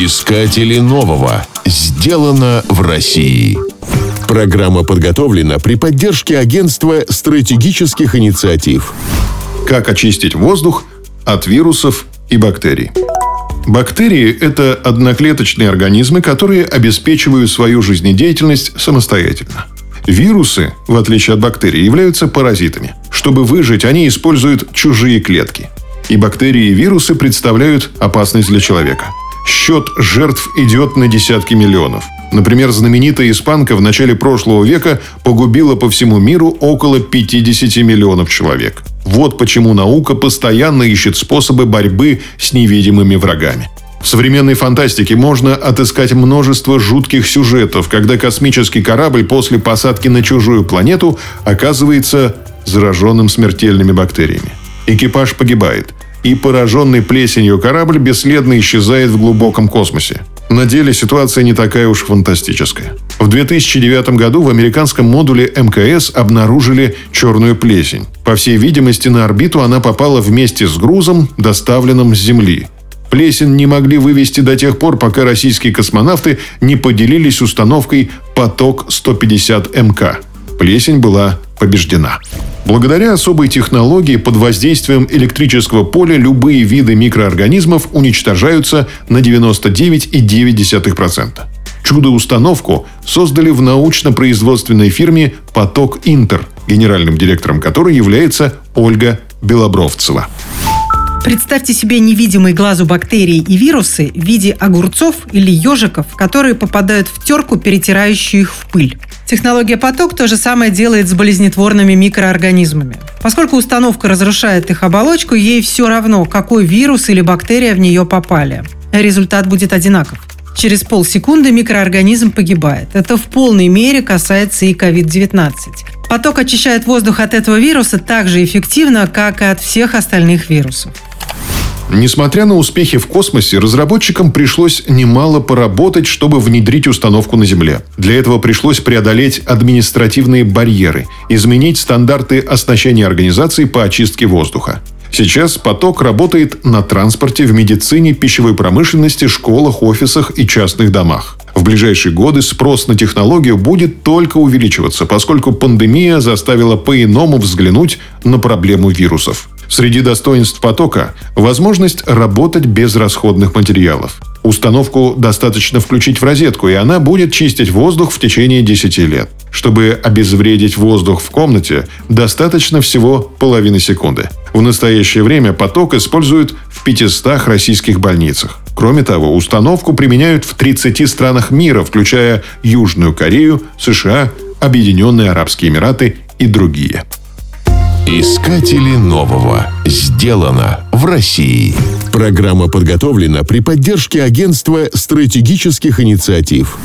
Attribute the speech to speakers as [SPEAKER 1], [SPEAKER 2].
[SPEAKER 1] Искатели нового. Сделано в России. Программа подготовлена при поддержке Агентства стратегических инициатив.
[SPEAKER 2] Как очистить воздух от вирусов и бактерий. Бактерии – это одноклеточные организмы, которые обеспечивают свою жизнедеятельность самостоятельно. Вирусы, в отличие от бактерий, являются паразитами. Чтобы выжить, они используют чужие клетки. И бактерии и вирусы представляют опасность для человека. Счет жертв идет на десятки миллионов. Например, знаменитая испанка в начале прошлого века погубила по всему миру около 50 миллионов человек. Вот почему наука постоянно ищет способы борьбы с невидимыми врагами. В современной фантастике можно отыскать множество жутких сюжетов, когда космический корабль после посадки на чужую планету оказывается зараженным смертельными бактериями. Экипаж погибает, и пораженный плесенью корабль бесследно исчезает в глубоком космосе. На деле ситуация не такая уж фантастическая. В 2009 году в американском модуле МКС обнаружили черную плесень. По всей видимости, на орбиту она попала вместе с грузом, доставленным с Земли. Плесень не могли вывести до тех пор, пока российские космонавты не поделились установкой «Поток-150МК». Плесень была побеждена. Благодаря особой технологии под воздействием электрического поля любые виды микроорганизмов уничтожаются на 99,9%. Чудо-установку создали в научно-производственной фирме «Поток Интер», генеральным директором которой является Ольга Белобровцева.
[SPEAKER 3] Представьте себе невидимые глазу бактерии и вирусы в виде огурцов или ежиков, которые попадают в терку, перетирающую их в пыль. Технология поток то же самое делает с болезнетворными микроорганизмами. Поскольку установка разрушает их оболочку, ей все равно, какой вирус или бактерия в нее попали. Результат будет одинаков. Через полсекунды микроорганизм погибает. Это в полной мере касается и COVID-19. Поток очищает воздух от этого вируса так же эффективно, как и от всех остальных вирусов.
[SPEAKER 2] Несмотря на успехи в космосе, разработчикам пришлось немало поработать, чтобы внедрить установку на Земле. Для этого пришлось преодолеть административные барьеры, изменить стандарты оснащения организаций по очистке воздуха. Сейчас поток работает на транспорте, в медицине, пищевой промышленности, школах, офисах и частных домах. В ближайшие годы спрос на технологию будет только увеличиваться, поскольку пандемия заставила по-иному взглянуть на проблему вирусов. Среди достоинств потока – возможность работать без расходных материалов. Установку достаточно включить в розетку, и она будет чистить воздух в течение 10 лет. Чтобы обезвредить воздух в комнате, достаточно всего половины секунды. В настоящее время поток используют в 500 российских больницах. Кроме того, установку применяют в 30 странах мира, включая Южную Корею, США, Объединенные Арабские Эмираты и другие.
[SPEAKER 1] Искатели нового. Сделано в России. Программа подготовлена при поддержке Агентства стратегических инициатив.